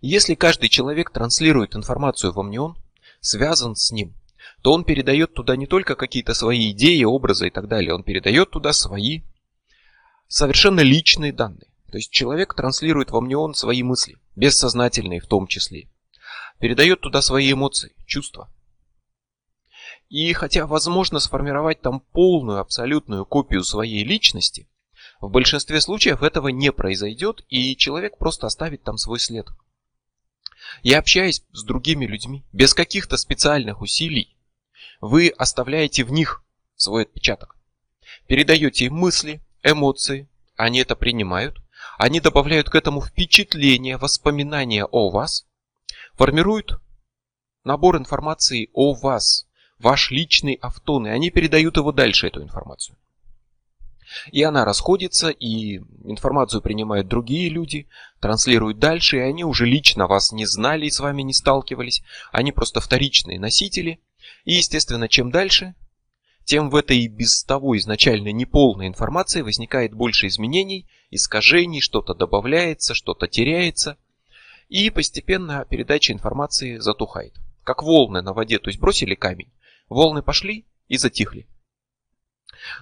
Если каждый человек транслирует информацию в амнион, связан с ним, то он передает туда не только какие-то свои идеи, образы и так далее, он передает туда свои совершенно личные данные. То есть человек транслирует в амнион свои мысли, бессознательные в том числе. Передает туда свои эмоции, чувства. И хотя возможно сформировать там полную, абсолютную копию своей личности, в большинстве случаев этого не произойдет, и человек просто оставит там свой след. И общаясь с другими людьми, без каких-то специальных усилий, вы оставляете в них свой отпечаток. Передаете им мысли, эмоции, они это принимают, они добавляют к этому впечатление, воспоминания о вас, формируют набор информации о вас, ваш личный автон, и они передают его дальше, эту информацию. И она расходится, и информацию принимают другие люди, транслируют дальше, и они уже лично вас не знали и с вами не сталкивались. Они просто вторичные носители. И, естественно, чем дальше, тем в этой без того изначально неполной информации возникает больше изменений, искажений, что-то добавляется, что-то теряется. И постепенно передача информации затухает. Как волны на воде, то есть бросили камень, волны пошли и затихли.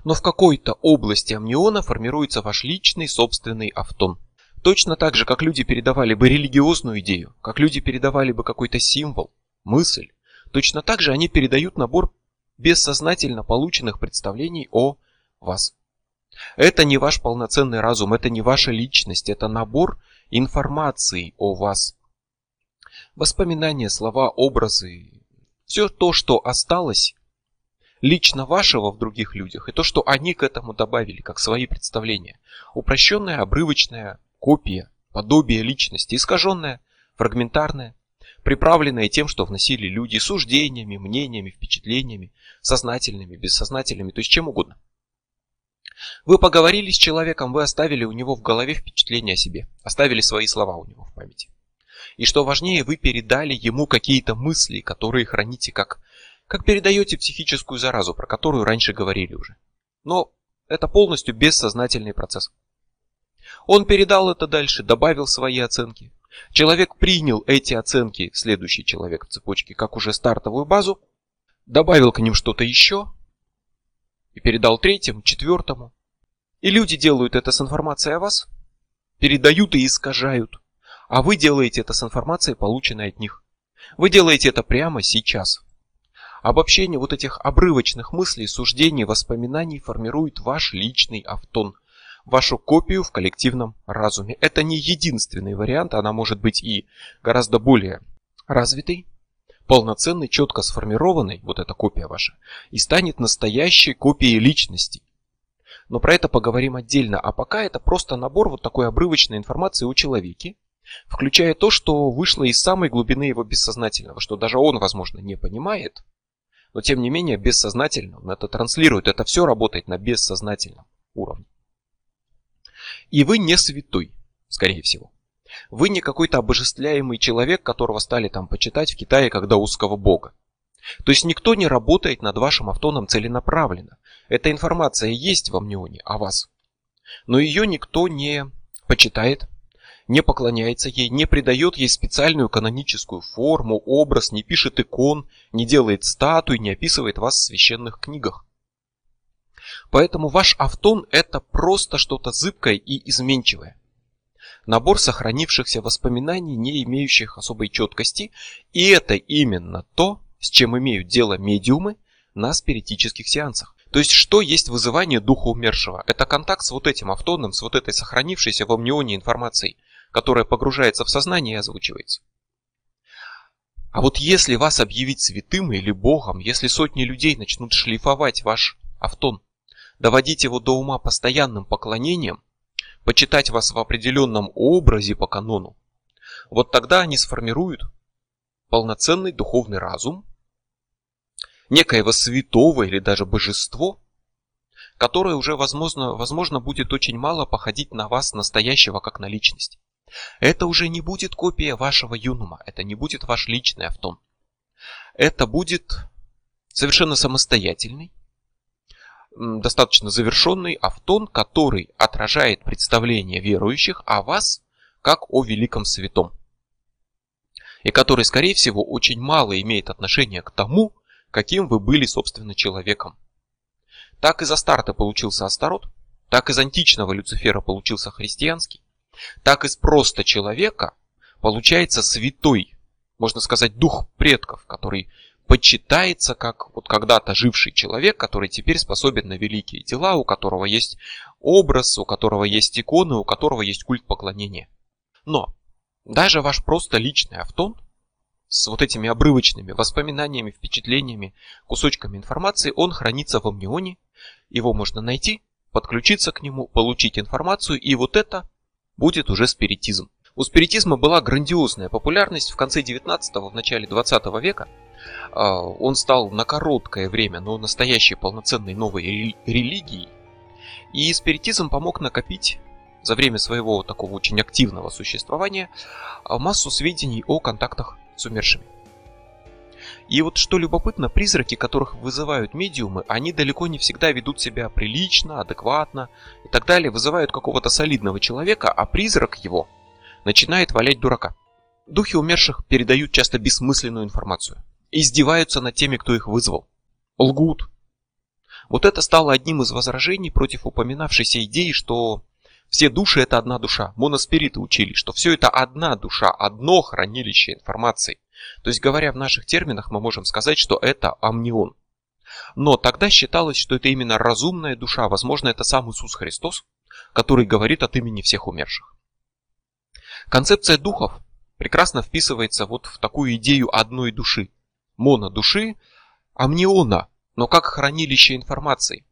Но в какой-то области амниона формируется ваш личный собственный автон. Точно так же, как люди передавали бы религиозную идею, как люди передавали бы какой-то символ, мысль, точно так же они передают набор бессознательно полученных представлений о вас. Это не ваш полноценный разум, это не ваша личность, это набор информации о вас. Воспоминания, слова, образы, все то, что осталось лично вашего в других людях, и то, что они к этому добавили, как свои представления. Упрощенная, обрывочная копия, подобие личности, искаженная, фрагментарная, приправленная тем, что вносили люди суждениями, мнениями, впечатлениями, сознательными, бессознательными, то есть чем угодно. Вы поговорили с человеком, вы оставили у него в голове впечатление о себе, оставили свои слова у него в памяти. И что важнее, вы передали ему какие-то мысли, которые храните как, как передаете психическую заразу, про которую раньше говорили уже. Но это полностью бессознательный процесс. Он передал это дальше, добавил свои оценки. Человек принял эти оценки, следующий человек в цепочке, как уже стартовую базу, добавил к ним что-то еще и передал третьему, четвертому. И люди делают это с информацией о вас, передают и искажают, а вы делаете это с информацией, полученной от них. Вы делаете это прямо сейчас. Обобщение вот этих обрывочных мыслей, суждений, воспоминаний формирует ваш личный автон, вашу копию в коллективном разуме. Это не единственный вариант, она может быть и гораздо более развитый, полноценный, четко сформированный, вот эта копия ваша, и станет настоящей копией личности. Но про это поговорим отдельно, а пока это просто набор вот такой обрывочной информации о человеке, включая то, что вышло из самой глубины его бессознательного, что даже он, возможно, не понимает, но тем не менее бессознательно он это транслирует, это все работает на бессознательном уровне. И вы не святой, скорее всего. Вы не какой-то обожествляемый человек, которого стали там почитать в Китае когда узкого бога. То есть никто не работает над вашим автоном целенаправленно. Эта информация есть в амнионе о вас. Но ее никто не почитает, не поклоняется ей, не придает ей специальную каноническую форму, образ, не пишет икон, не делает статуй, не описывает вас в священных книгах. Поэтому ваш автон это просто что-то зыбкое и изменчивое набор сохранившихся воспоминаний, не имеющих особой четкости, и это именно то, с чем имеют дело медиумы на спиритических сеансах. То есть, что есть вызывание духа умершего? Это контакт с вот этим автоном, с вот этой сохранившейся в амнионе информацией, которая погружается в сознание и озвучивается. А вот если вас объявить святым или богом, если сотни людей начнут шлифовать ваш автон, доводить его до ума постоянным поклонением, почитать вас в определенном образе по канону, вот тогда они сформируют полноценный духовный разум, некоего святого или даже божество, которое уже возможно, возможно будет очень мало походить на вас настоящего как на личность. Это уже не будет копия вашего юнума, это не будет ваш личный автон. Это будет совершенно самостоятельный, достаточно завершенный автон, который отражает представление верующих о вас как о великом святом. И который, скорее всего, очень мало имеет отношения к тому, каким вы были, собственно, человеком. Так из Астарта получился Астарот, так из античного Люцифера получился христианский, так из просто человека получается святой, можно сказать, дух предков, который почитается как вот когда-то живший человек, который теперь способен на великие дела, у которого есть образ, у которого есть иконы, у которого есть культ поклонения. Но даже ваш просто личный автон с вот этими обрывочными воспоминаниями, впечатлениями, кусочками информации, он хранится в амнионе, его можно найти, подключиться к нему, получить информацию, и вот это будет уже спиритизм. У спиритизма была грандиозная популярность в конце 19-го, в начале 20 века. А, он стал на короткое время, но настоящей полноценной новой религией. И спиритизм помог накопить за время своего такого очень активного существования массу сведений о контактах с умершими. И вот что любопытно, призраки, которых вызывают медиумы, они далеко не всегда ведут себя прилично, адекватно и так далее, вызывают какого-то солидного человека, а призрак его начинает валять дурака. Духи умерших передают часто бессмысленную информацию, издеваются над теми, кто их вызвал, лгут. Вот это стало одним из возражений против упоминавшейся идеи, что все души это одна душа. Моноспириты учили, что все это одна душа, одно хранилище информации. То есть, говоря в наших терминах, мы можем сказать, что это амнион. Но тогда считалось, что это именно разумная душа, возможно, это сам Иисус Христос, который говорит от имени всех умерших. Концепция духов прекрасно вписывается вот в такую идею одной души. Монодуши, амниона, но как хранилище информации.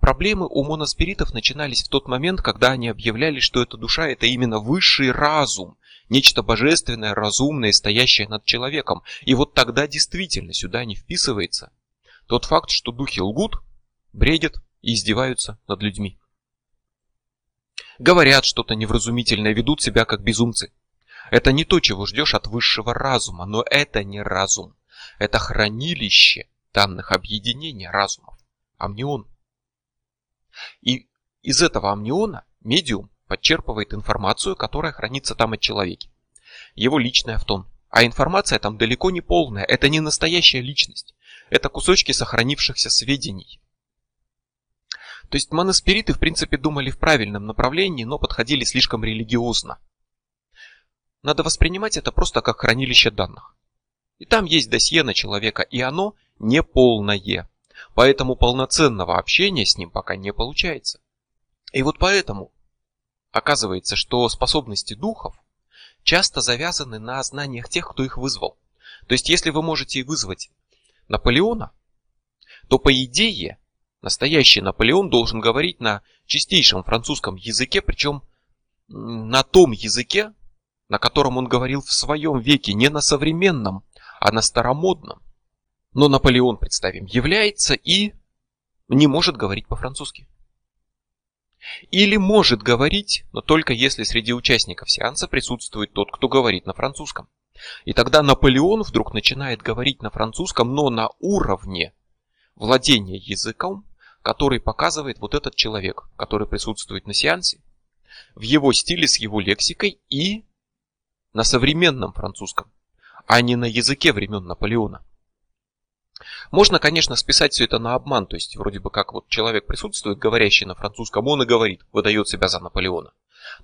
Проблемы у моноспиритов начинались в тот момент, когда они объявляли, что эта душа это именно высший разум, нечто божественное, разумное, стоящее над человеком. И вот тогда действительно сюда не вписывается тот факт, что духи лгут, бредят и издеваются над людьми. Говорят что-то невразумительное, ведут себя как безумцы. Это не то, чего ждешь от высшего разума, но это не разум. Это хранилище данных объединений разумов. Амнион. И из этого амниона медиум подчерпывает информацию, которая хранится там от человека. Его личный автон. А информация там далеко не полная, это не настоящая личность. Это кусочки сохранившихся сведений. То есть моноспириты в принципе думали в правильном направлении, но подходили слишком религиозно. Надо воспринимать это просто как хранилище данных. И там есть досье на человека, и оно не полное. Поэтому полноценного общения с ним пока не получается. И вот поэтому оказывается, что способности духов часто завязаны на знаниях тех, кто их вызвал. То есть, если вы можете вызвать Наполеона, то по идее настоящий Наполеон должен говорить на чистейшем французском языке, причем на том языке, на котором он говорил в своем веке, не на современном, а на старомодном. Но Наполеон, представим, является и не может говорить по-французски. Или может говорить, но только если среди участников сеанса присутствует тот, кто говорит на французском. И тогда Наполеон вдруг начинает говорить на французском, но на уровне владения языком, который показывает вот этот человек, который присутствует на сеансе, в его стиле, с его лексикой и на современном французском, а не на языке времен Наполеона. Можно, конечно, списать все это на обман, то есть вроде бы как вот человек присутствует, говорящий на французском, он и говорит, выдает себя за Наполеона.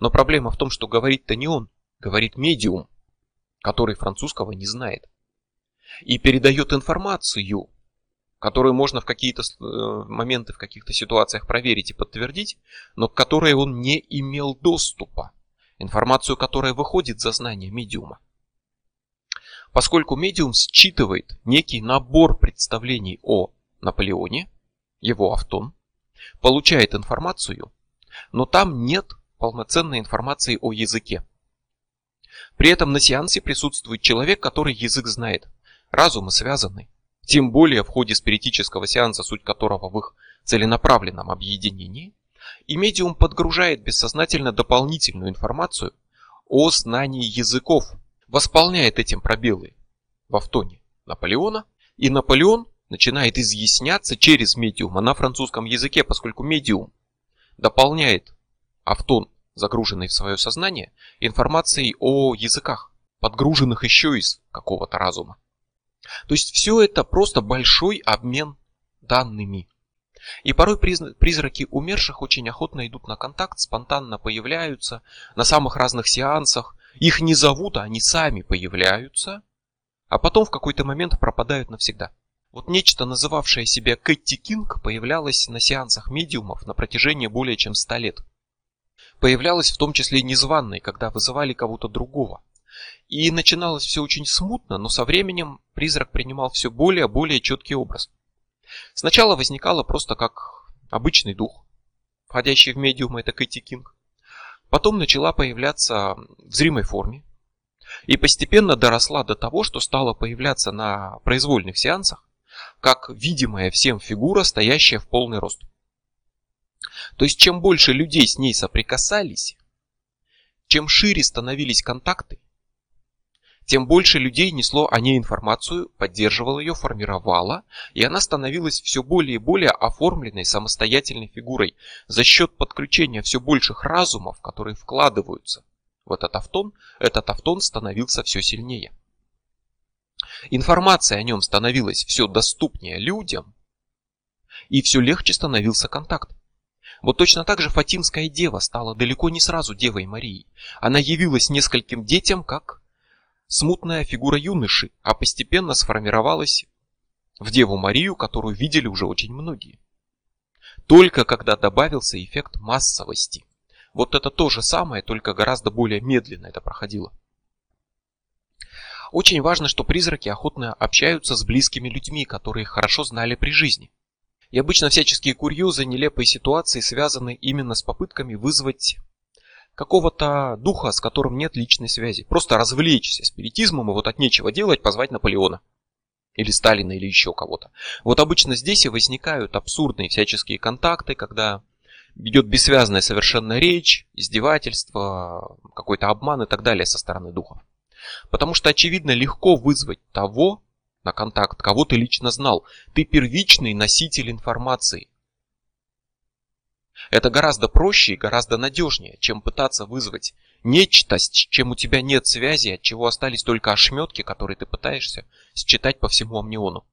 Но проблема в том, что говорит-то не он, говорит медиум, который французского не знает. И передает информацию, которую можно в какие-то э, моменты, в каких-то ситуациях проверить и подтвердить, но к которой он не имел доступа. Информацию, которая выходит за знание медиума поскольку медиум считывает некий набор представлений о Наполеоне, его автон, получает информацию, но там нет полноценной информации о языке. При этом на сеансе присутствует человек, который язык знает, разумы связаны, тем более в ходе спиритического сеанса, суть которого в их целенаправленном объединении, и медиум подгружает бессознательно дополнительную информацию о знании языков, восполняет этим пробелы в автоне Наполеона, и Наполеон начинает изъясняться через медиума на французском языке, поскольку медиум дополняет автон, загруженный в свое сознание, информацией о языках, подгруженных еще из какого-то разума. То есть все это просто большой обмен данными. И порой призраки умерших очень охотно идут на контакт, спонтанно появляются на самых разных сеансах. Их не зовут, а они сами появляются, а потом в какой-то момент пропадают навсегда. Вот нечто, называвшее себя Кэти Кинг, появлялось на сеансах медиумов на протяжении более чем ста лет. Появлялось в том числе незваной, когда вызывали кого-то другого. И начиналось все очень смутно, но со временем призрак принимал все более и более четкий образ. Сначала возникало просто как обычный дух, входящий в медиум, это Кэти Кинг. Потом начала появляться в зримой форме. И постепенно доросла до того, что стала появляться на произвольных сеансах, как видимая всем фигура, стоящая в полный рост. То есть чем больше людей с ней соприкасались, чем шире становились контакты, тем больше людей несло о ней информацию, поддерживало ее, формировало, и она становилась все более и более оформленной самостоятельной фигурой за счет подключения все больших разумов, которые вкладываются в этот автон, этот автон становился все сильнее. Информация о нем становилась все доступнее людям, и все легче становился контакт. Вот точно так же Фатимская дева стала далеко не сразу Девой Марией. Она явилась нескольким детям как смутная фигура юноши, а постепенно сформировалась в Деву Марию, которую видели уже очень многие. Только когда добавился эффект массовости. Вот это то же самое, только гораздо более медленно это проходило. Очень важно, что призраки охотно общаются с близкими людьми, которые хорошо знали при жизни. И обычно всяческие курьезы, нелепые ситуации связаны именно с попытками вызвать какого-то духа, с которым нет личной связи. Просто развлечься спиритизмом и вот от нечего делать позвать Наполеона. Или Сталина, или еще кого-то. Вот обычно здесь и возникают абсурдные всяческие контакты, когда идет бессвязная совершенно речь, издевательство, какой-то обман и так далее со стороны духов. Потому что, очевидно, легко вызвать того на контакт, кого ты лично знал. Ты первичный носитель информации. Это гораздо проще и гораздо надежнее, чем пытаться вызвать нечто, с чем у тебя нет связи, от чего остались только ошметки, которые ты пытаешься считать по всему амниону.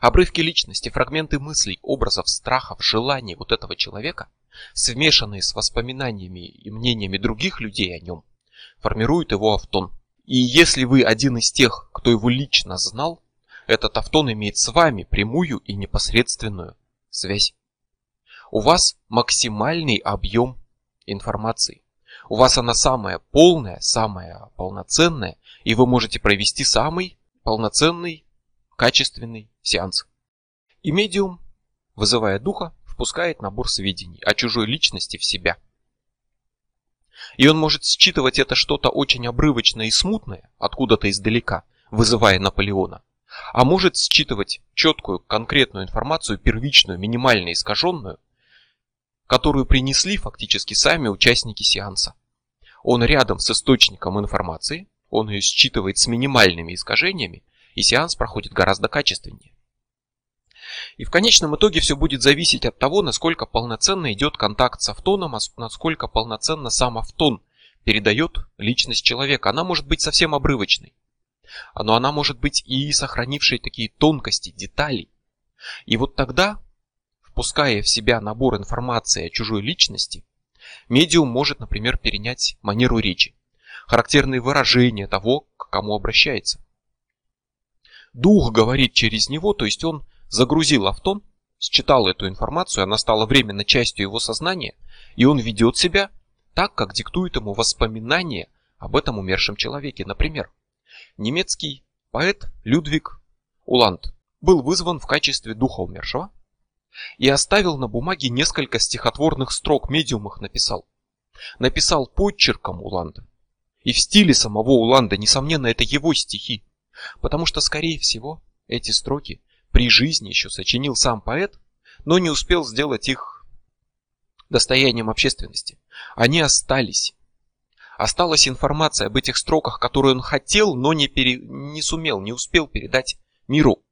Обрывки личности, фрагменты мыслей, образов, страхов, желаний вот этого человека, смешанные с воспоминаниями и мнениями других людей о нем, формируют его автон. И если вы один из тех, кто его лично знал, этот автон имеет с вами прямую и непосредственную связь. У вас максимальный объем информации. У вас она самая полная, самая полноценная, и вы можете провести самый полноценный, качественный сеанс. И медиум, вызывая духа, впускает набор сведений о чужой личности в себя. И он может считывать это что-то очень обрывочное и смутное, откуда-то издалека, вызывая Наполеона. А может считывать четкую, конкретную информацию, первичную, минимально искаженную, которую принесли фактически сами участники сеанса. Он рядом с источником информации, он ее считывает с минимальными искажениями, и сеанс проходит гораздо качественнее. И в конечном итоге все будет зависеть от того, насколько полноценно идет контакт с автоном, а насколько полноценно сам автон передает личность человека. Она может быть совсем обрывочной, но она может быть и сохранившей такие тонкости, деталей. И вот тогда впуская в себя набор информации о чужой личности, медиум может, например, перенять манеру речи, характерные выражения того, к кому обращается. Дух говорит через него, то есть он загрузил автон, считал эту информацию, она стала временно частью его сознания, и он ведет себя так, как диктует ему воспоминания об этом умершем человеке. Например, немецкий поэт Людвиг Уланд был вызван в качестве духа умершего и оставил на бумаге несколько стихотворных строк, медиум их написал. Написал подчерком Уланда. И в стиле самого Уланда, несомненно, это его стихи. Потому что, скорее всего, эти строки при жизни еще сочинил сам поэт, но не успел сделать их достоянием общественности. Они остались. Осталась информация об этих строках, которую он хотел, но не, пере... не сумел, не успел передать миру.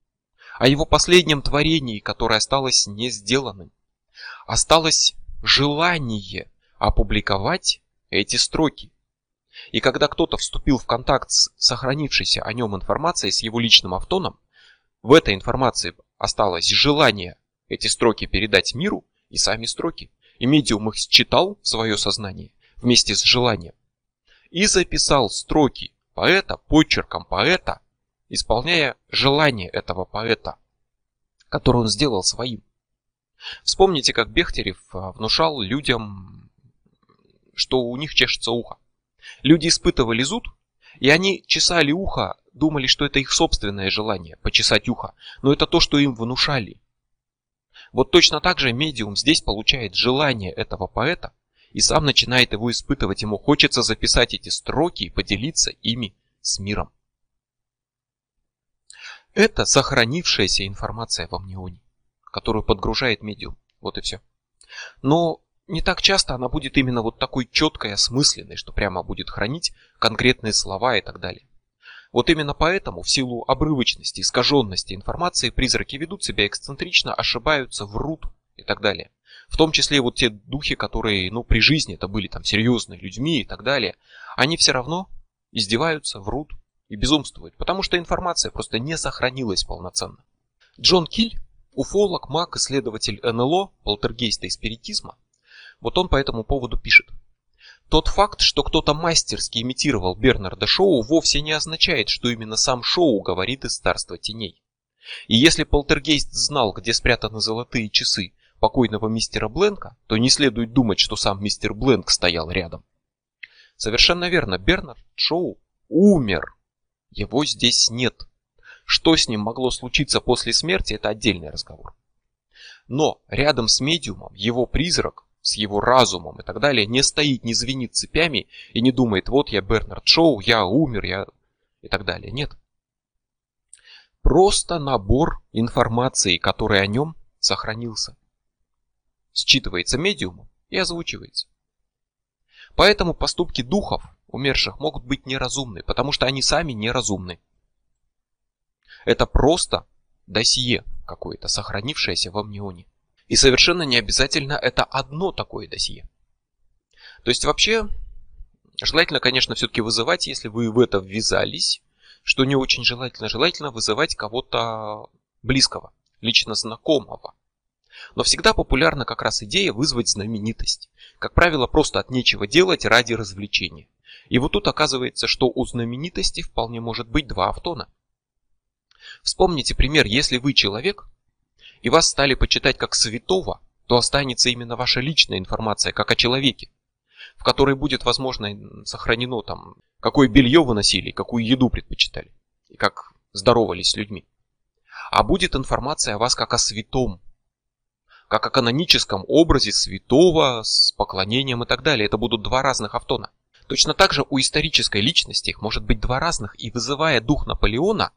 О его последнем творении, которое осталось не сделанным. Осталось желание опубликовать эти строки. И когда кто-то вступил в контакт с сохранившейся о нем информацией, с его личным автоном, в этой информации осталось желание эти строки передать миру и сами строки. И медиум их считал в свое сознание вместе с желанием. И записал строки поэта почерком поэта, исполняя желание этого поэта, которое он сделал своим. Вспомните, как Бехтерев а, внушал людям, что у них чешется ухо. Люди испытывали зуд, и они чесали ухо, думали, что это их собственное желание почесать ухо, но это то, что им внушали. Вот точно так же медиум здесь получает желание этого поэта и сам начинает его испытывать. Ему хочется записать эти строки и поделиться ими с миром. Это сохранившаяся информация во мнеоне, которую подгружает медиум. Вот и все. Но не так часто она будет именно вот такой четкой, осмысленной, что прямо будет хранить конкретные слова и так далее. Вот именно поэтому, в силу обрывочности, искаженности информации, призраки ведут себя эксцентрично, ошибаются, врут и так далее. В том числе вот те духи, которые, ну, при жизни это были там серьезные людьми и так далее, они все равно издеваются, врут и безумствуют, потому что информация просто не сохранилась полноценно. Джон Киль, уфолог, маг, исследователь НЛО, полтергейста и спиритизма, вот он по этому поводу пишет. Тот факт, что кто-то мастерски имитировал Бернарда Шоу, вовсе не означает, что именно сам Шоу говорит из царства теней. И если полтергейст знал, где спрятаны золотые часы покойного мистера Бленка, то не следует думать, что сам мистер Бленк стоял рядом. Совершенно верно, Бернард Шоу умер. Его здесь нет. Что с ним могло случиться после смерти, это отдельный разговор. Но рядом с медиумом его призрак с его разумом и так далее не стоит, не звенит цепями и не думает, вот я Бернард Шоу, я умер, я и так далее. Нет. Просто набор информации, который о нем сохранился. Считывается медиумом и озвучивается. Поэтому поступки духов умерших могут быть неразумны, потому что они сами неразумны. Это просто досье какое-то, сохранившееся в амнионе. И совершенно не обязательно это одно такое досье. То есть вообще желательно, конечно, все-таки вызывать, если вы в это ввязались, что не очень желательно, желательно вызывать кого-то близкого, лично знакомого. Но всегда популярна как раз идея вызвать знаменитость. Как правило, просто от нечего делать ради развлечения. И вот тут оказывается, что у знаменитости вполне может быть два автона. Вспомните пример, если вы человек, и вас стали почитать как святого, то останется именно ваша личная информация, как о человеке, в которой будет, возможно, сохранено там, какое белье вы носили, какую еду предпочитали, и как здоровались с людьми. А будет информация о вас как о святом, как о каноническом образе святого с поклонением и так далее. Это будут два разных автона. Точно так же у исторической личности их может быть два разных, и вызывая дух Наполеона,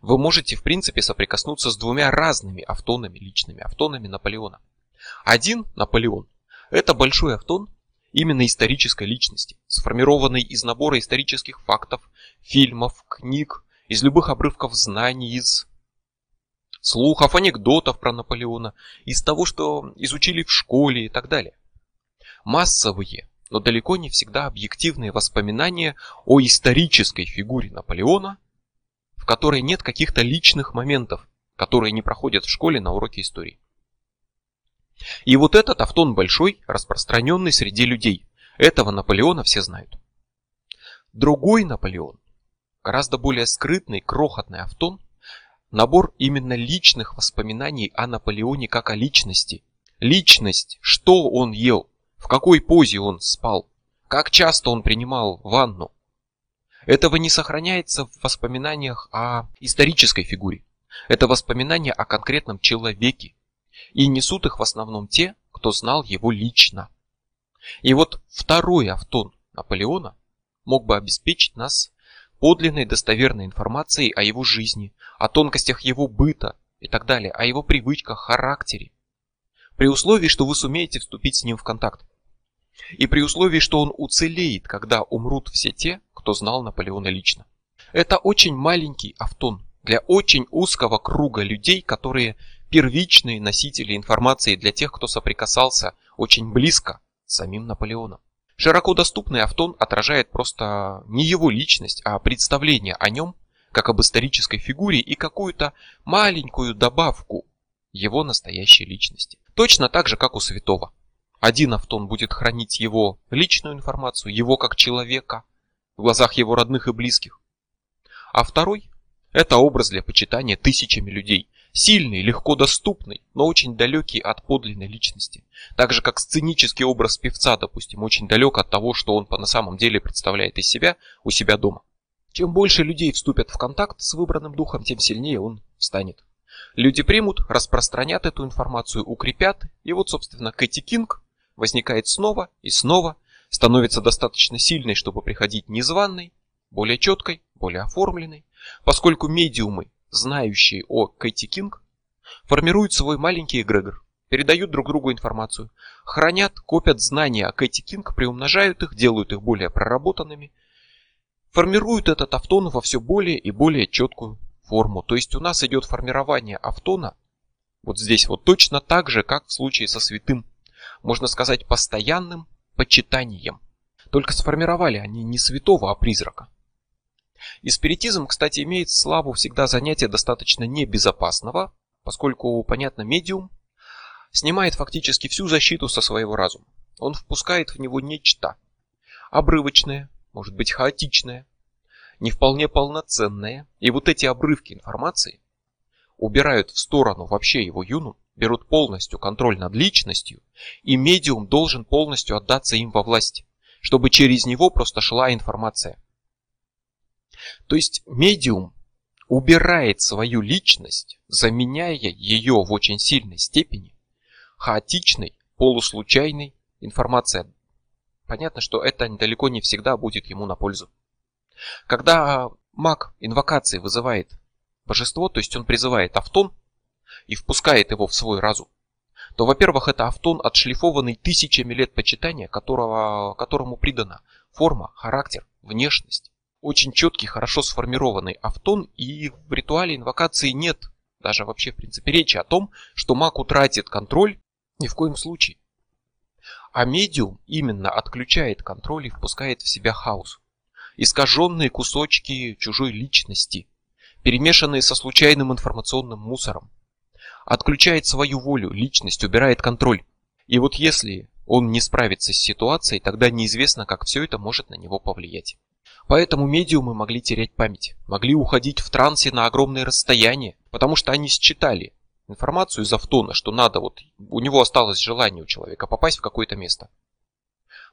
вы можете в принципе соприкоснуться с двумя разными автонами, личными автонами Наполеона. Один Наполеон – это большой автон именно исторической личности, сформированный из набора исторических фактов, фильмов, книг, из любых обрывков знаний, из слухов, анекдотов про Наполеона, из того, что изучили в школе и так далее. Массовые, но далеко не всегда объективные воспоминания о исторической фигуре Наполеона – в которой нет каких-то личных моментов, которые не проходят в школе на уроке истории. И вот этот автон большой, распространенный среди людей. Этого Наполеона все знают. Другой Наполеон, гораздо более скрытный, крохотный автон, набор именно личных воспоминаний о Наполеоне как о личности. Личность, что он ел, в какой позе он спал, как часто он принимал ванну, этого не сохраняется в воспоминаниях о исторической фигуре. Это воспоминания о конкретном человеке. И несут их в основном те, кто знал его лично. И вот второй автон Наполеона мог бы обеспечить нас подлинной достоверной информацией о его жизни, о тонкостях его быта и так далее, о его привычках, характере. При условии, что вы сумеете вступить с ним в контакт. И при условии, что он уцелеет, когда умрут все те, кто знал Наполеона лично. Это очень маленький автон, для очень узкого круга людей, которые первичные носители информации для тех, кто соприкасался очень близко с самим Наполеоном. Широко доступный Автон отражает просто не его личность, а представление о нем как об исторической фигуре и какую-то маленькую добавку его настоящей личности. Точно так же, как у святого. Один Автон будет хранить его личную информацию, его как человека, в глазах его родных и близких. А второй – это образ для почитания тысячами людей, Сильный, легко доступный, но очень далекий от подлинной личности. Так же, как сценический образ певца, допустим, очень далек от того, что он по на самом деле представляет из себя у себя дома. Чем больше людей вступят в контакт с выбранным духом, тем сильнее он станет. Люди примут, распространят эту информацию, укрепят, и вот, собственно, Кэти Кинг возникает снова и снова, становится достаточно сильной, чтобы приходить незваной, более четкой, более оформленной, поскольку медиумы знающие о Кэти Кинг, формируют свой маленький эгрегор, передают друг другу информацию, хранят, копят знания о Кэти Кинг, приумножают их, делают их более проработанными, формируют этот автон во все более и более четкую форму. То есть у нас идет формирование автона вот здесь вот точно так же, как в случае со святым. Можно сказать постоянным почитанием. Только сформировали они не святого, а призрака. И спиритизм, кстати, имеет славу всегда занятия достаточно небезопасного, поскольку, понятно, медиум снимает фактически всю защиту со своего разума. Он впускает в него нечто обрывочное, может быть хаотичное, не вполне полноценное. И вот эти обрывки информации убирают в сторону вообще его юну, берут полностью контроль над личностью, и медиум должен полностью отдаться им во власть, чтобы через него просто шла информация. То есть медиум убирает свою личность, заменяя ее в очень сильной степени хаотичной, полуслучайной информацией. Понятно, что это далеко не всегда будет ему на пользу. Когда маг инвокации вызывает божество, то есть он призывает автон и впускает его в свой разум, то, во-первых, это автон, отшлифованный тысячами лет почитания, которого, которому придана форма, характер, внешность, очень четкий, хорошо сформированный автон, и в ритуале инвокации нет даже вообще в принципе речи о том, что маг утратит контроль ни в коем случае. А медиум именно отключает контроль и впускает в себя хаос. Искаженные кусочки чужой личности, перемешанные со случайным информационным мусором. Отключает свою волю, личность, убирает контроль. И вот если он не справится с ситуацией, тогда неизвестно, как все это может на него повлиять. Поэтому медиумы могли терять память, могли уходить в трансе на огромные расстояния, потому что они считали информацию из автона, что надо, вот у него осталось желание у человека попасть в какое-то место.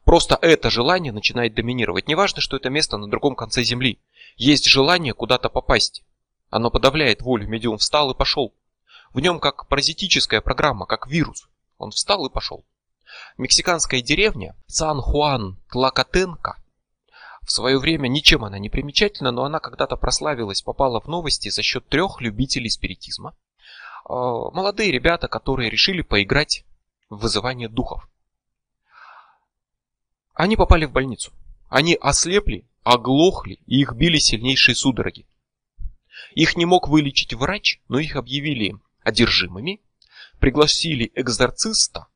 Просто это желание начинает доминировать. Неважно, что это место на другом конце земли. Есть желание куда-то попасть. Оно подавляет волю. Медиум встал и пошел. В нем как паразитическая программа, как вирус. Он встал и пошел. Мексиканская деревня Сан-Хуан Тлакатенко в свое время ничем она не примечательна, но она когда-то прославилась, попала в новости за счет трех любителей спиритизма. А, молодые ребята, которые решили поиграть в вызывание духов. Они попали в больницу. Они ослепли, оглохли, и их били сильнейшие судороги. Их не мог вылечить врач, но их объявили одержимыми, пригласили экзорциста,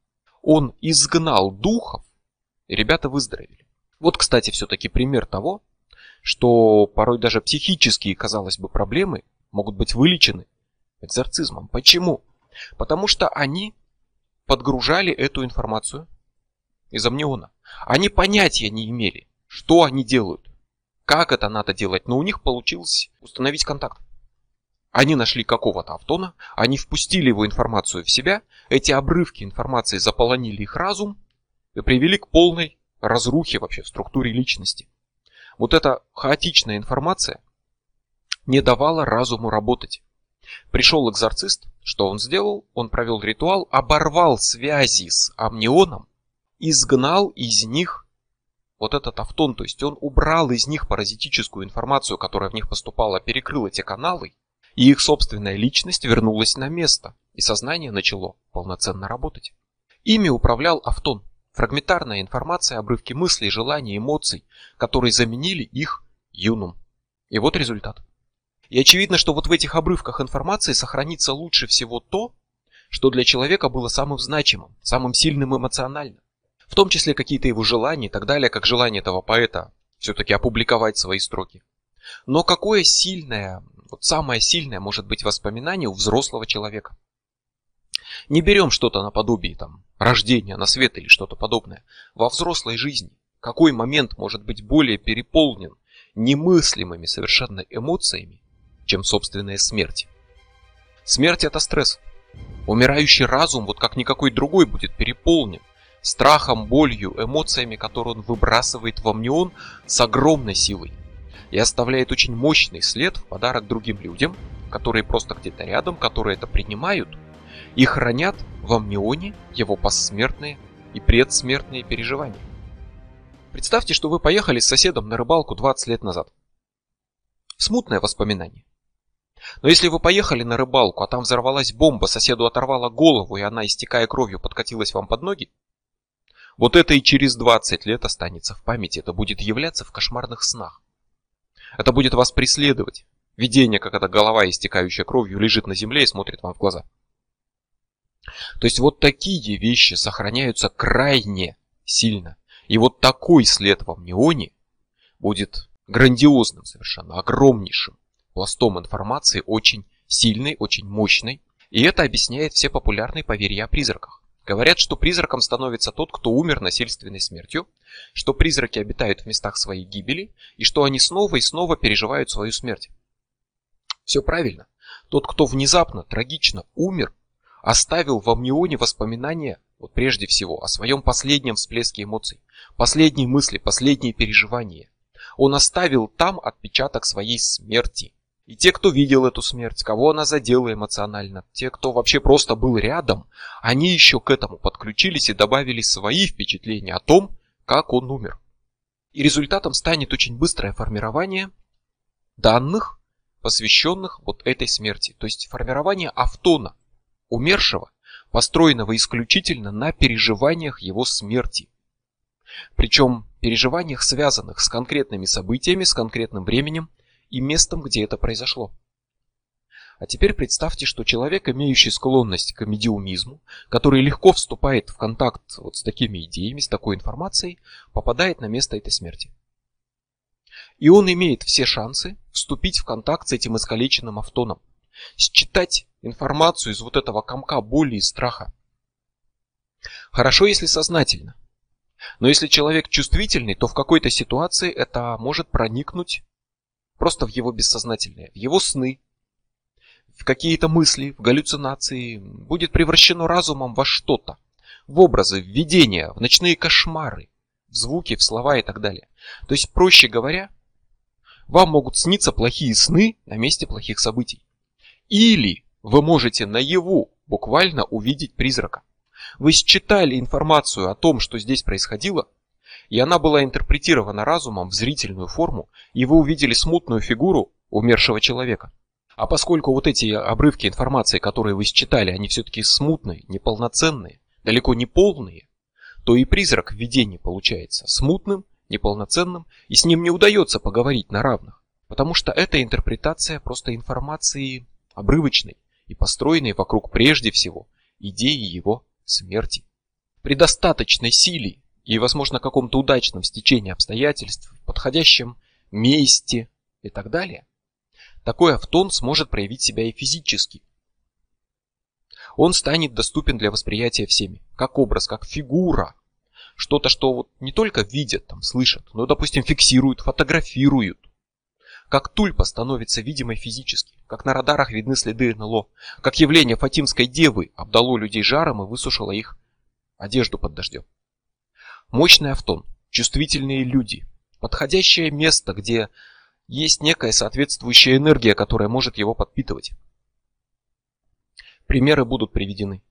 он изгнал духов, и ребята выздоровели. Вот, кстати, все-таки пример того, что порой даже психические, казалось бы, проблемы могут быть вылечены экзорцизмом. Почему? Потому что они подгружали эту информацию из амниона. Они понятия не имели, что они делают, как это надо делать, но у них получилось установить контакт. Они нашли какого-то автона, они впустили его информацию в себя, эти обрывки информации заполонили их разум и привели к полной разрухи вообще в структуре личности. Вот эта хаотичная информация не давала разуму работать. Пришел экзорцист, что он сделал? Он провел ритуал, оборвал связи с амнионом, изгнал из них вот этот автон, то есть он убрал из них паразитическую информацию, которая в них поступала, перекрыл эти каналы, и их собственная личность вернулась на место, и сознание начало полноценно работать. Ими управлял автон. Фрагментарная информация, обрывки мыслей, желаний, эмоций, которые заменили их юнум. И вот результат. И очевидно, что вот в этих обрывках информации сохранится лучше всего то, что для человека было самым значимым, самым сильным эмоционально. В том числе какие-то его желания и так далее, как желание этого поэта все-таки опубликовать свои строки. Но какое сильное, вот самое сильное может быть воспоминание у взрослого человека? Не берем что-то наподобие там рождения на свет или что-то подобное. Во взрослой жизни какой момент может быть более переполнен немыслимыми совершенно эмоциями, чем собственная смерть? Смерть это стресс. Умирающий разум, вот как никакой другой, будет переполнен страхом, болью, эмоциями, которые он выбрасывает в амнион с огромной силой и оставляет очень мощный след в подарок другим людям, которые просто где-то рядом, которые это принимают и хранят в амнионе его посмертные и предсмертные переживания. Представьте, что вы поехали с соседом на рыбалку 20 лет назад. Смутное воспоминание. Но если вы поехали на рыбалку, а там взорвалась бомба, соседу оторвала голову, и она, истекая кровью, подкатилась вам под ноги, вот это и через 20 лет останется в памяти, это будет являться в кошмарных снах. Это будет вас преследовать. Видение, как эта голова, истекающая кровью, лежит на земле и смотрит вам в глаза. То есть вот такие вещи сохраняются крайне сильно. И вот такой след в амнионе будет грандиозным совершенно, огромнейшим пластом информации, очень сильной, очень мощной. И это объясняет все популярные поверья о призраках. Говорят, что призраком становится тот, кто умер насильственной смертью, что призраки обитают в местах своей гибели и что они снова и снова переживают свою смерть. Все правильно. Тот, кто внезапно, трагично умер, оставил в амнионе воспоминания, вот прежде всего, о своем последнем всплеске эмоций, последние мысли, последние переживания. Он оставил там отпечаток своей смерти. И те, кто видел эту смерть, кого она задела эмоционально, те, кто вообще просто был рядом, они еще к этому подключились и добавили свои впечатления о том, как он умер. И результатом станет очень быстрое формирование данных, посвященных вот этой смерти. То есть формирование автона, умершего, построенного исключительно на переживаниях его смерти. Причем переживаниях, связанных с конкретными событиями, с конкретным временем и местом, где это произошло. А теперь представьте, что человек, имеющий склонность к медиумизму, который легко вступает в контакт вот с такими идеями, с такой информацией, попадает на место этой смерти. И он имеет все шансы вступить в контакт с этим искалеченным автоном, считать информацию из вот этого комка боли и страха. Хорошо, если сознательно. Но если человек чувствительный, то в какой-то ситуации это может проникнуть просто в его бессознательное, в его сны, в какие-то мысли, в галлюцинации, будет превращено разумом во что-то, в образы, в видения, в ночные кошмары, в звуки, в слова и так далее. То есть, проще говоря, вам могут сниться плохие сны на месте плохих событий. Или вы можете наяву буквально увидеть призрака. Вы считали информацию о том, что здесь происходило, и она была интерпретирована разумом в зрительную форму, и вы увидели смутную фигуру умершего человека. А поскольку вот эти обрывки информации, которые вы считали, они все-таки смутные, неполноценные, далеко не полные, то и призрак в видении получается смутным, неполноценным, и с ним не удается поговорить на равных, потому что это интерпретация просто информации обрывочной и построенной вокруг прежде всего идеи его смерти. При достаточной силе и, возможно, каком-то удачном стечении обстоятельств, подходящем месте и так далее, такой автон сможет проявить себя и физически. Он станет доступен для восприятия всеми, как образ, как фигура. Что-то, что вот не только видят, там, слышат, но, допустим, фиксируют, фотографируют. Как тульпа становится видимой физически, как на радарах видны следы НЛО, как явление Фатимской девы обдало людей жаром и высушило их одежду под дождем. Мощный автон, чувствительные люди, подходящее место, где есть некая соответствующая энергия, которая может его подпитывать. Примеры будут приведены.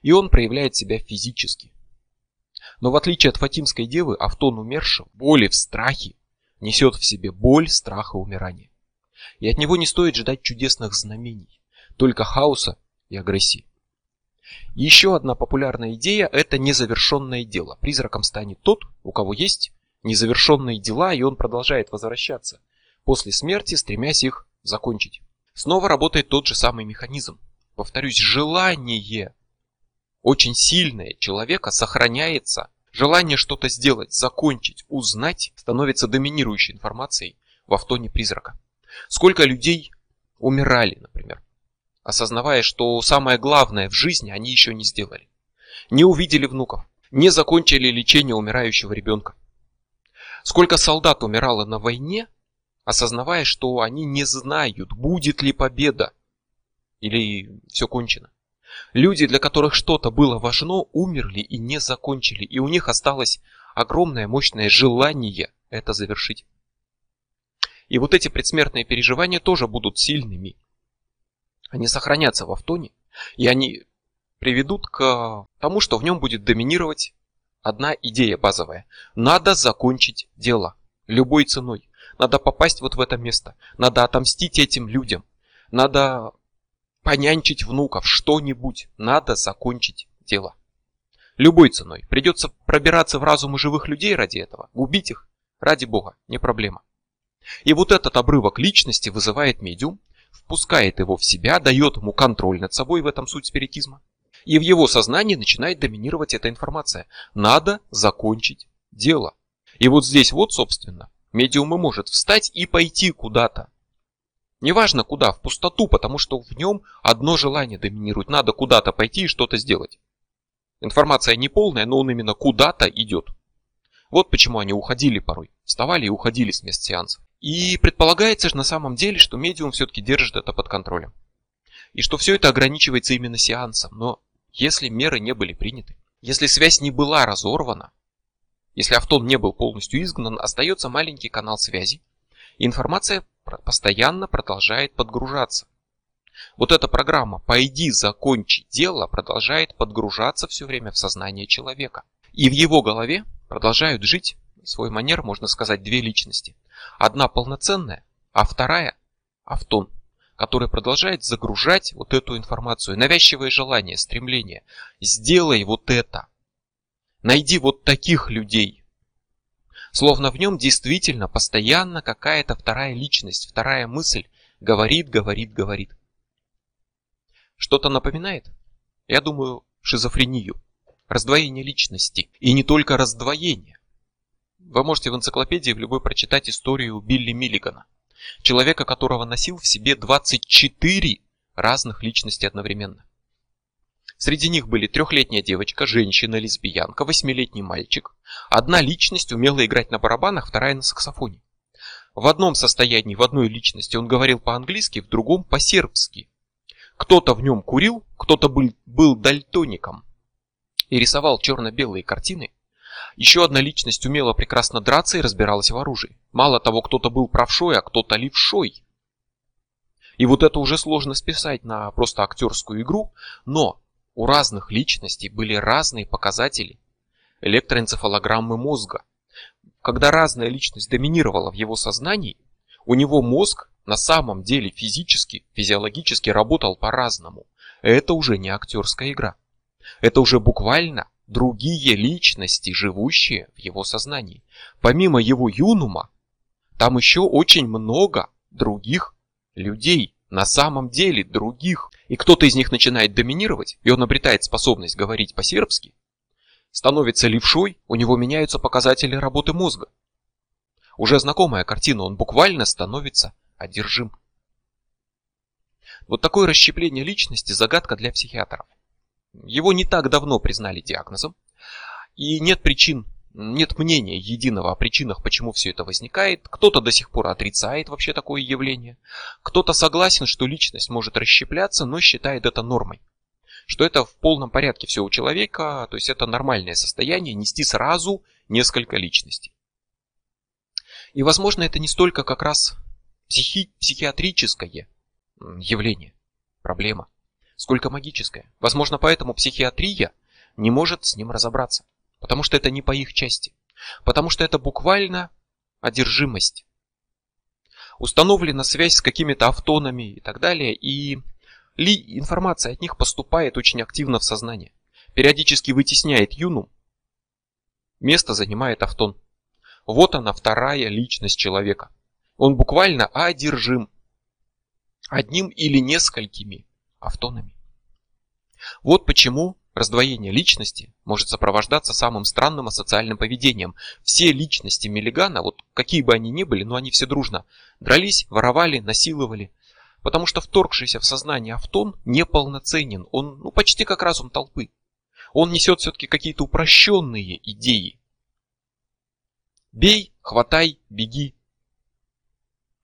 И он проявляет себя физически. Но в отличие от Фатимской девы, автон умершего, боли в страхе, несет в себе боль, страх и умирание. И от него не стоит ждать чудесных знамений, только хаоса и агрессии. Еще одна популярная идея – это незавершенное дело. Призраком станет тот, у кого есть незавершенные дела, и он продолжает возвращаться после смерти, стремясь их закончить. Снова работает тот же самый механизм. Повторюсь, желание очень сильное человека сохраняется. Желание что-то сделать, закончить, узнать становится доминирующей информацией в автоне призрака. Сколько людей умирали, например, осознавая, что самое главное в жизни они еще не сделали. Не увидели внуков, не закончили лечение умирающего ребенка. Сколько солдат умирало на войне, осознавая, что они не знают, будет ли победа или все кончено. Люди, для которых что-то было важно, умерли и не закончили, и у них осталось огромное мощное желание это завершить. И вот эти предсмертные переживания тоже будут сильными. Они сохранятся в автоне, и они приведут к тому, что в нем будет доминировать одна идея базовая. Надо закончить дело любой ценой. Надо попасть вот в это место. Надо отомстить этим людям. Надо понянчить внуков, что-нибудь. Надо закончить дело. Любой ценой. Придется пробираться в разумы живых людей ради этого. Губить их. Ради бога, не проблема. И вот этот обрывок личности вызывает медиум, впускает его в себя, дает ему контроль над собой, в этом суть спиритизма. И в его сознании начинает доминировать эта информация. Надо закончить дело. И вот здесь вот, собственно, медиум и может встать и пойти куда-то. Неважно куда, в пустоту, потому что в нем одно желание доминирует. Надо куда-то пойти и что-то сделать. Информация не полная, но он именно куда-то идет. Вот почему они уходили порой. Вставали и уходили с мест сеансов. И предполагается же на самом деле, что медиум все-таки держит это под контролем. И что все это ограничивается именно сеансом. Но если меры не были приняты, если связь не была разорвана, если автон не был полностью изгнан, остается маленький канал связи. И информация постоянно продолжает подгружаться. Вот эта программа «Пойди, закончи дело» продолжает подгружаться все время в сознание человека. И в его голове продолжают жить свой манер, можно сказать, две личности. Одна полноценная, а вторая – автон, который продолжает загружать вот эту информацию. Навязчивое желание, стремление. Сделай вот это. Найди вот таких людей. Словно в нем действительно постоянно какая-то вторая личность, вторая мысль говорит, говорит, говорит. Что-то напоминает? Я думаю, шизофрению. Раздвоение личности. И не только раздвоение. Вы можете в энциклопедии в любой прочитать историю Билли Миллигана. Человека, которого носил в себе 24 разных личности одновременно. Среди них были трехлетняя девочка, женщина, лесбиянка, восьмилетний мальчик. Одна личность умела играть на барабанах, вторая на саксофоне. В одном состоянии, в одной личности он говорил по-английски, в другом по-сербски. Кто-то в нем курил, кто-то был, был дальтоником и рисовал черно-белые картины, еще одна личность умела прекрасно драться и разбиралась в оружии. Мало того, кто-то был правшой, а кто-то левшой. И вот это уже сложно списать на просто актерскую игру, но у разных личностей были разные показатели электроэнцефалограммы мозга. Когда разная личность доминировала в его сознании, у него мозг на самом деле физически, физиологически работал по-разному. Это уже не актерская игра. Это уже буквально другие личности, живущие в его сознании. Помимо его юнума, там еще очень много других людей, на самом деле других. И кто-то из них начинает доминировать, и он обретает способность говорить по-сербски, становится левшой, у него меняются показатели работы мозга. Уже знакомая картина, он буквально становится одержим. Вот такое расщепление личности – загадка для психиатров. Его не так давно признали диагнозом, и нет причин, нет мнения единого о причинах, почему все это возникает. Кто-то до сих пор отрицает вообще такое явление, кто-то согласен, что личность может расщепляться, но считает это нормой. Что это в полном порядке все у человека, то есть это нормальное состояние нести сразу несколько личностей. И возможно это не столько как раз психи психиатрическое явление, проблема сколько магическое. Возможно, поэтому психиатрия не может с ним разобраться. Потому что это не по их части. Потому что это буквально одержимость. Установлена связь с какими-то автонами и так далее. И ли информация от них поступает очень активно в сознание. Периодически вытесняет юну. Место занимает автон. Вот она, вторая личность человека. Он буквально одержим. одним или несколькими автонами. Вот почему раздвоение личности может сопровождаться самым странным асоциальным поведением. Все личности Миллигана, вот какие бы они ни были, но они все дружно дрались, воровали, насиловали. Потому что вторгшийся в сознание автон неполноценен, он ну, почти как разум толпы. Он несет все-таки какие-то упрощенные идеи. Бей, хватай, беги.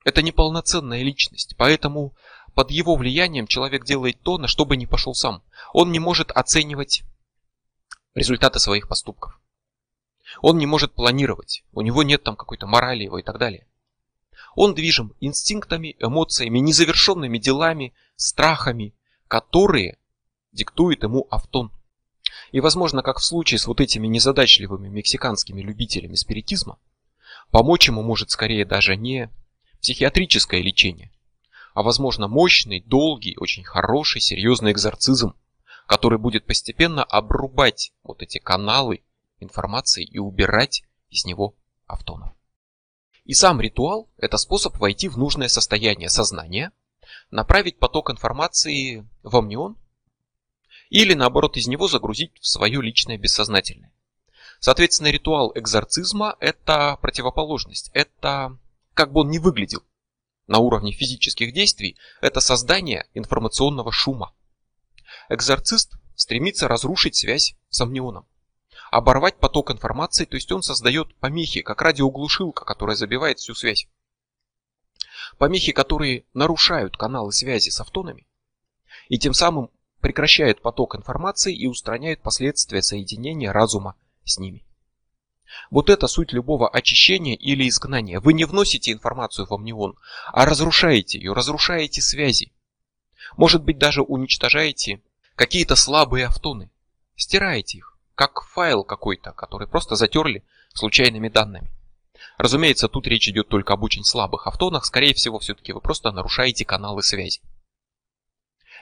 Это неполноценная личность, поэтому под его влиянием человек делает то, на что бы не пошел сам. Он не может оценивать результаты своих поступков. Он не может планировать, у него нет там какой-то морали его и так далее. Он движим инстинктами, эмоциями, незавершенными делами, страхами, которые диктует ему автон. И возможно, как в случае с вот этими незадачливыми мексиканскими любителями спиритизма, помочь ему может скорее даже не психиатрическое лечение, а возможно мощный, долгий, очень хороший, серьезный экзорцизм, который будет постепенно обрубать вот эти каналы информации и убирать из него автонов. И сам ритуал – это способ войти в нужное состояние сознания, направить поток информации в амнион или наоборот из него загрузить в свое личное бессознательное. Соответственно, ритуал экзорцизма – это противоположность, это как бы он ни выглядел – на уровне физических действий – это создание информационного шума. Экзорцист стремится разрушить связь с амнионом, оборвать поток информации, то есть он создает помехи, как радиоглушилка, которая забивает всю связь. Помехи, которые нарушают каналы связи с автонами и тем самым прекращают поток информации и устраняют последствия соединения разума с ними. Вот это суть любого очищения или изгнания. Вы не вносите информацию в амнион, а разрушаете ее, разрушаете связи. Может быть даже уничтожаете какие-то слабые автоны. Стираете их, как файл какой-то, который просто затерли случайными данными. Разумеется, тут речь идет только об очень слабых автонах, скорее всего, все-таки вы просто нарушаете каналы связи.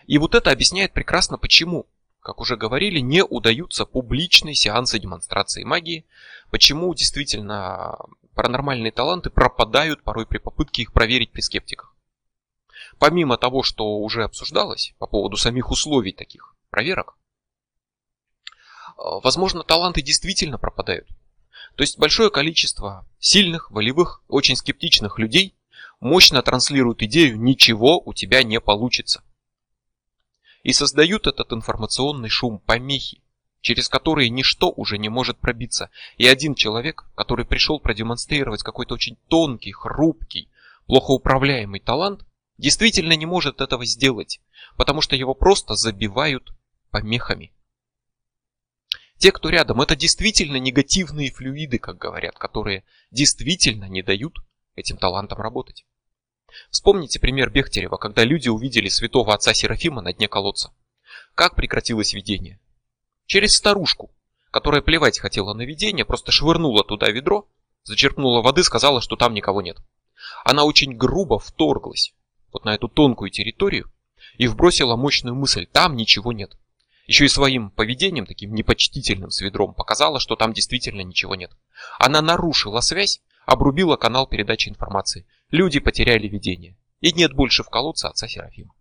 И вот это объясняет прекрасно, почему как уже говорили, не удаются публичные сеансы демонстрации магии. Почему действительно паранормальные таланты пропадают порой при попытке их проверить при скептиках. Помимо того, что уже обсуждалось по поводу самих условий таких проверок, возможно, таланты действительно пропадают. То есть большое количество сильных, волевых, очень скептичных людей мощно транслируют идею «ничего у тебя не получится» и создают этот информационный шум, помехи, через которые ничто уже не может пробиться. И один человек, который пришел продемонстрировать какой-то очень тонкий, хрупкий, плохо управляемый талант, действительно не может этого сделать, потому что его просто забивают помехами. Те, кто рядом, это действительно негативные флюиды, как говорят, которые действительно не дают этим талантам работать. Вспомните пример Бехтерева, когда люди увидели святого отца Серафима на дне колодца. Как прекратилось видение? Через старушку, которая плевать хотела на видение, просто швырнула туда ведро, зачерпнула воды, сказала, что там никого нет. Она очень грубо вторглась вот на эту тонкую территорию и вбросила мощную мысль, там ничего нет. Еще и своим поведением, таким непочтительным с ведром, показала, что там действительно ничего нет. Она нарушила связь, обрубила канал передачи информации. Люди потеряли видение. И нет больше в колодце отца Серафима.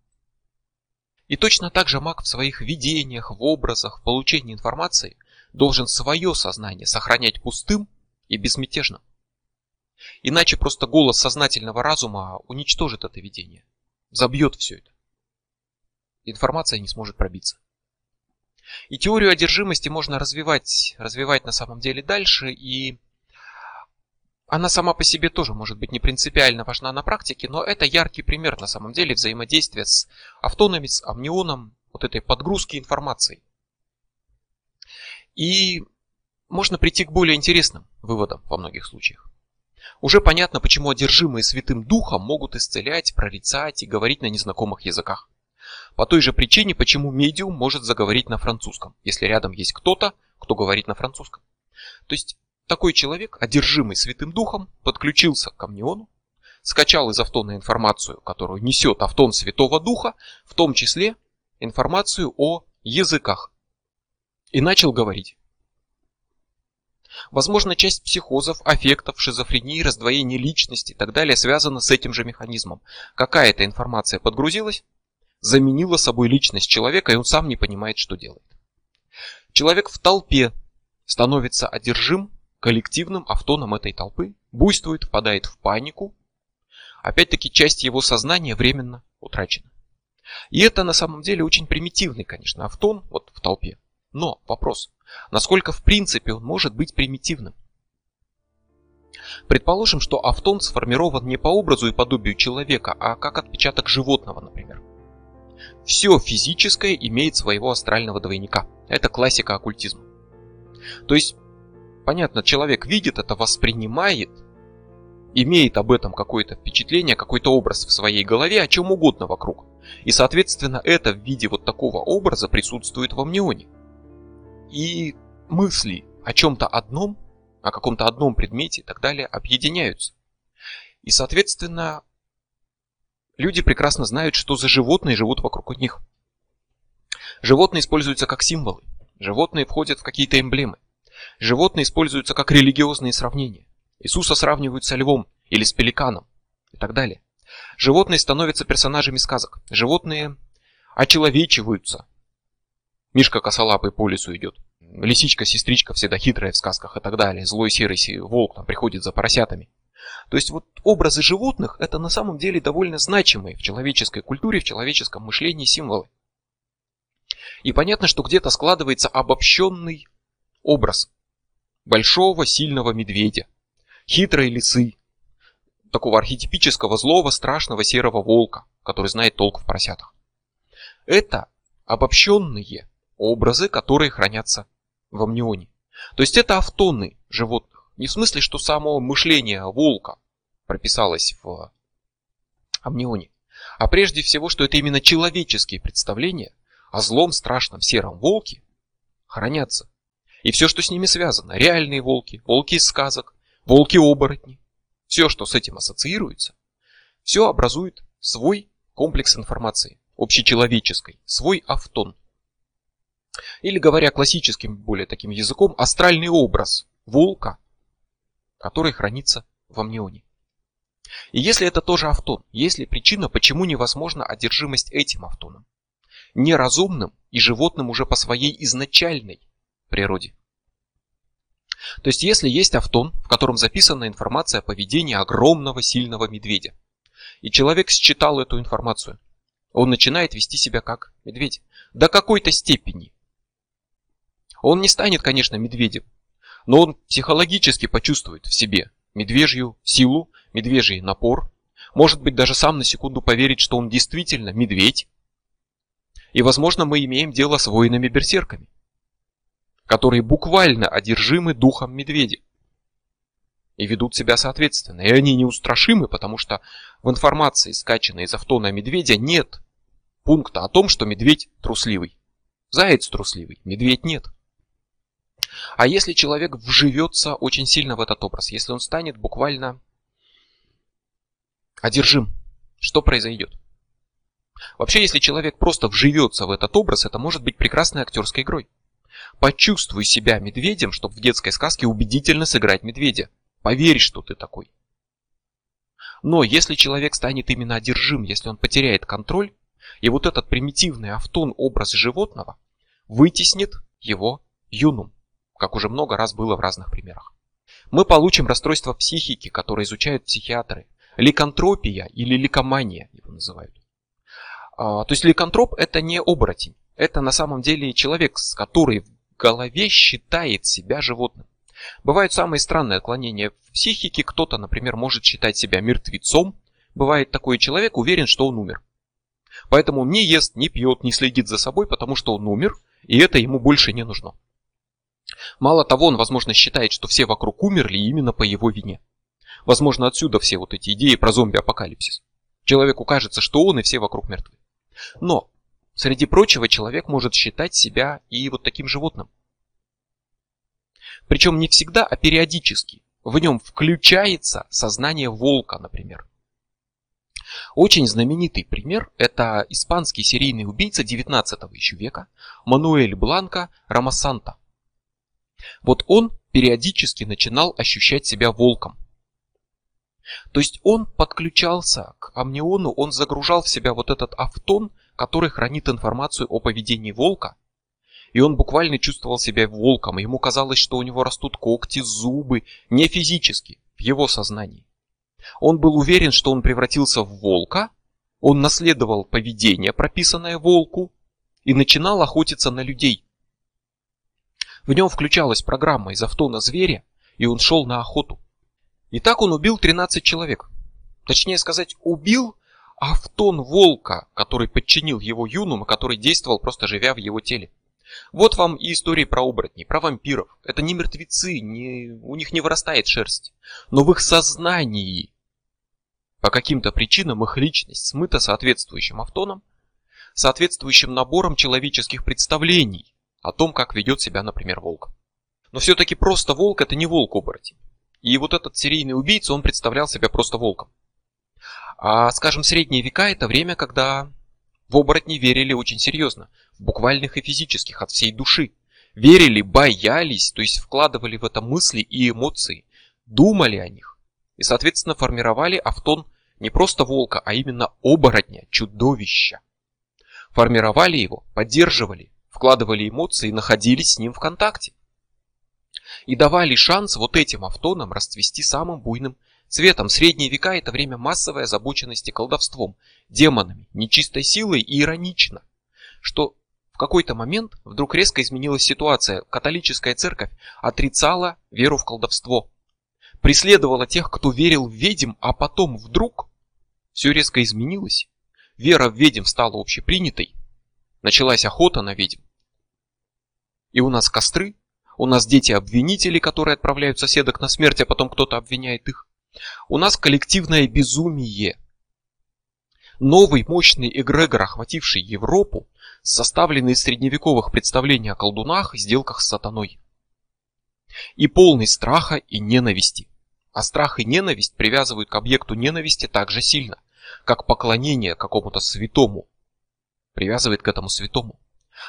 И точно так же маг в своих видениях, в образах, в получении информации должен свое сознание сохранять пустым и безмятежным. Иначе просто голос сознательного разума уничтожит это видение, забьет все это. Информация не сможет пробиться. И теорию одержимости можно развивать, развивать на самом деле дальше и она сама по себе тоже может быть не принципиально важна на практике, но это яркий пример на самом деле взаимодействия с автонами, с амнионом, вот этой подгрузки информации. И можно прийти к более интересным выводам во многих случаях. Уже понятно, почему одержимые Святым Духом могут исцелять, прорицать и говорить на незнакомых языках. По той же причине, почему медиум может заговорить на французском, если рядом есть кто-то, кто говорит на французском. То есть такой человек, одержимый Святым Духом, подключился к камниону, скачал из автона информацию, которую несет автон Святого Духа, в том числе информацию о языках, и начал говорить. Возможно, часть психозов, аффектов, шизофрении, раздвоения личности и так далее связана с этим же механизмом. Какая-то информация подгрузилась, заменила собой личность человека, и он сам не понимает, что делает. Человек в толпе становится одержим коллективным автоном этой толпы, буйствует, впадает в панику. Опять-таки, часть его сознания временно утрачена. И это на самом деле очень примитивный, конечно, автон вот в толпе. Но вопрос, насколько в принципе он может быть примитивным? Предположим, что автон сформирован не по образу и подобию человека, а как отпечаток животного, например. Все физическое имеет своего астрального двойника. Это классика оккультизма. То есть, понятно, человек видит это, воспринимает, имеет об этом какое-то впечатление, какой-то образ в своей голове, о чем угодно вокруг. И, соответственно, это в виде вот такого образа присутствует в амнионе. И мысли о чем-то одном, о каком-то одном предмете и так далее объединяются. И, соответственно, люди прекрасно знают, что за животные живут вокруг них. Животные используются как символы. Животные входят в какие-то эмблемы. Животные используются как религиозные сравнения. Иисуса сравнивают со львом или с пеликаном и так далее. Животные становятся персонажами сказок. Животные очеловечиваются. Мишка косолапый по лесу идет. Лисичка-сестричка всегда хитрая в сказках и так далее. Злой серый волк там приходит за поросятами. То есть вот образы животных это на самом деле довольно значимые в человеческой культуре, в человеческом мышлении символы. И понятно, что где-то складывается обобщенный образ большого сильного медведя, хитрой лисы, такого архетипического злого страшного серого волка, который знает толк в поросятах. Это обобщенные образы, которые хранятся в амнионе. То есть это автоны животных. Не в смысле, что само мышление волка прописалось в амнионе, а прежде всего, что это именно человеческие представления о злом страшном сером волке хранятся. И все, что с ними связано, реальные волки, волки из сказок, волки-оборотни, все, что с этим ассоциируется, все образует свой комплекс информации, общечеловеческой, свой автон. Или говоря классическим, более таким языком, астральный образ волка, который хранится в амнионе. И если это тоже автон, есть ли причина, почему невозможна одержимость этим автоном? Неразумным и животным уже по своей изначальной природе. То есть, если есть автон, в котором записана информация о поведении огромного сильного медведя, и человек считал эту информацию, он начинает вести себя как медведь. До какой-то степени. Он не станет, конечно, медведем, но он психологически почувствует в себе медвежью силу, медвежий напор, может быть даже сам на секунду поверить, что он действительно медведь. И возможно мы имеем дело с воинами-берсерками которые буквально одержимы духом медведя. И ведут себя соответственно. И они неустрашимы, потому что в информации, скачанной из автона медведя, нет пункта о том, что медведь трусливый. Заяц трусливый, медведь нет. А если человек вживется очень сильно в этот образ, если он станет буквально одержим, что произойдет? Вообще, если человек просто вживется в этот образ, это может быть прекрасной актерской игрой. Почувствуй себя медведем, чтобы в детской сказке убедительно сыграть медведя. Поверь, что ты такой. Но если человек станет именно одержим, если он потеряет контроль, и вот этот примитивный автон образ животного вытеснит его юнум, как уже много раз было в разных примерах. Мы получим расстройство психики, которое изучают психиатры. Ликантропия или ликомания его называют. А, то есть ликантроп это не оборотень. Это на самом деле человек, который голове считает себя животным. Бывают самые странные отклонения в психике. Кто-то, например, может считать себя мертвецом. Бывает такой человек уверен, что он умер. Поэтому он не ест, не пьет, не следит за собой, потому что он умер, и это ему больше не нужно. Мало того, он, возможно, считает, что все вокруг умерли именно по его вине. Возможно, отсюда все вот эти идеи про зомби-апокалипсис. Человеку кажется, что он и все вокруг мертвы. Но Среди прочего, человек может считать себя и вот таким животным. Причем не всегда, а периодически. В нем включается сознание волка, например. Очень знаменитый пример – это испанский серийный убийца 19 еще века Мануэль Бланко Рамасанта. Вот он периодически начинал ощущать себя волком. То есть он подключался к амниону, он загружал в себя вот этот автон, который хранит информацию о поведении волка, и он буквально чувствовал себя волком, ему казалось, что у него растут когти, зубы, не физически, в его сознании. Он был уверен, что он превратился в волка, он наследовал поведение, прописанное волку, и начинал охотиться на людей. В нем включалась программа из автона зверя, и он шел на охоту. И так он убил 13 человек. Точнее сказать, убил автон волка, который подчинил его юнум, который действовал просто живя в его теле. Вот вам и истории про оборотней, про вампиров. Это не мертвецы, не... у них не вырастает шерсть. Но в их сознании по каким-то причинам их личность смыта соответствующим автоном, соответствующим набором человеческих представлений о том, как ведет себя, например, волк. Но все-таки просто волк это не волк-оборотень. И вот этот серийный убийца, он представлял себя просто волком. А, скажем, средние века это время, когда в оборотни верили очень серьезно, буквальных и физических, от всей души. Верили, боялись, то есть вкладывали в это мысли и эмоции, думали о них. И, соответственно, формировали автон не просто волка, а именно оборотня, чудовища. Формировали его, поддерживали, вкладывали эмоции и находились с ним в контакте. И давали шанс вот этим автонам расцвести самым буйным цветом. Средние века это время массовой озабоченности колдовством, демонами, нечистой силой и иронично, что в какой-то момент вдруг резко изменилась ситуация. Католическая церковь отрицала веру в колдовство. Преследовала тех, кто верил в ведьм, а потом вдруг все резко изменилось. Вера в ведьм стала общепринятой. Началась охота на ведьм. И у нас костры, у нас дети-обвинители, которые отправляют соседок на смерть, а потом кто-то обвиняет их. У нас коллективное безумие. Новый мощный эгрегор, охвативший Европу, составленный из средневековых представлений о колдунах и сделках с сатаной. И полный страха и ненависти. А страх и ненависть привязывают к объекту ненависти так же сильно, как поклонение какому-то святому привязывает к этому святому.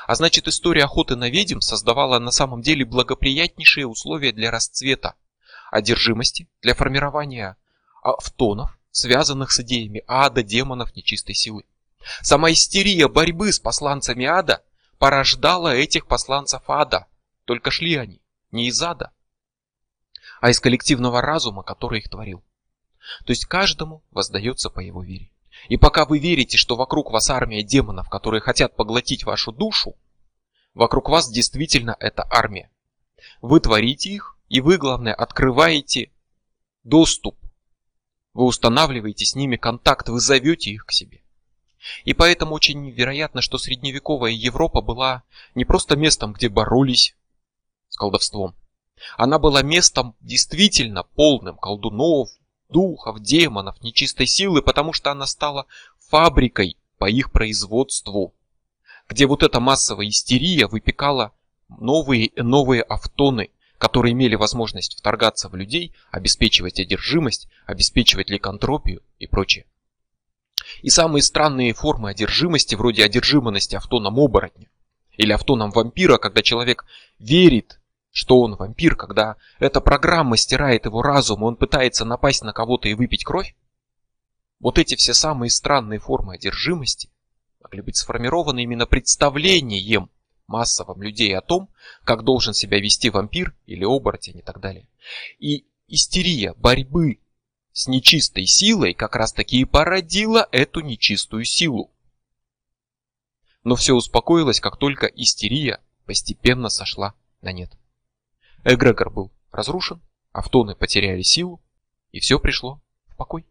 А значит, история охоты на ведьм создавала на самом деле благоприятнейшие условия для расцвета, одержимости, для формирования автонов, связанных с идеями ада, демонов, нечистой силы. Сама истерия борьбы с посланцами ада порождала этих посланцев ада, только шли они не из ада, а из коллективного разума, который их творил. То есть каждому воздается по его вере. И пока вы верите, что вокруг вас армия демонов, которые хотят поглотить вашу душу, вокруг вас действительно эта армия. Вы творите их, и вы, главное, открываете доступ. Вы устанавливаете с ними контакт, вы зовете их к себе. И поэтому очень вероятно, что средневековая Европа была не просто местом, где боролись с колдовством, она была местом действительно полным колдунов, духов, демонов, нечистой силы, потому что она стала фабрикой по их производству, где вот эта массовая истерия выпекала новые новые автоны, которые имели возможность вторгаться в людей, обеспечивать одержимость, обеспечивать ликантропию и прочее. И самые странные формы одержимости, вроде одержимости автоном оборотня или автоном вампира, когда человек верит что он вампир, когда эта программа стирает его разум, и он пытается напасть на кого-то и выпить кровь? Вот эти все самые странные формы одержимости могли быть сформированы именно представлением массовым людей о том, как должен себя вести вампир или оборотень и так далее. И истерия борьбы с нечистой силой как раз таки и породила эту нечистую силу. Но все успокоилось, как только истерия постепенно сошла на нет. Эгрегор был разрушен, автоны потеряли силу, и все пришло в покой.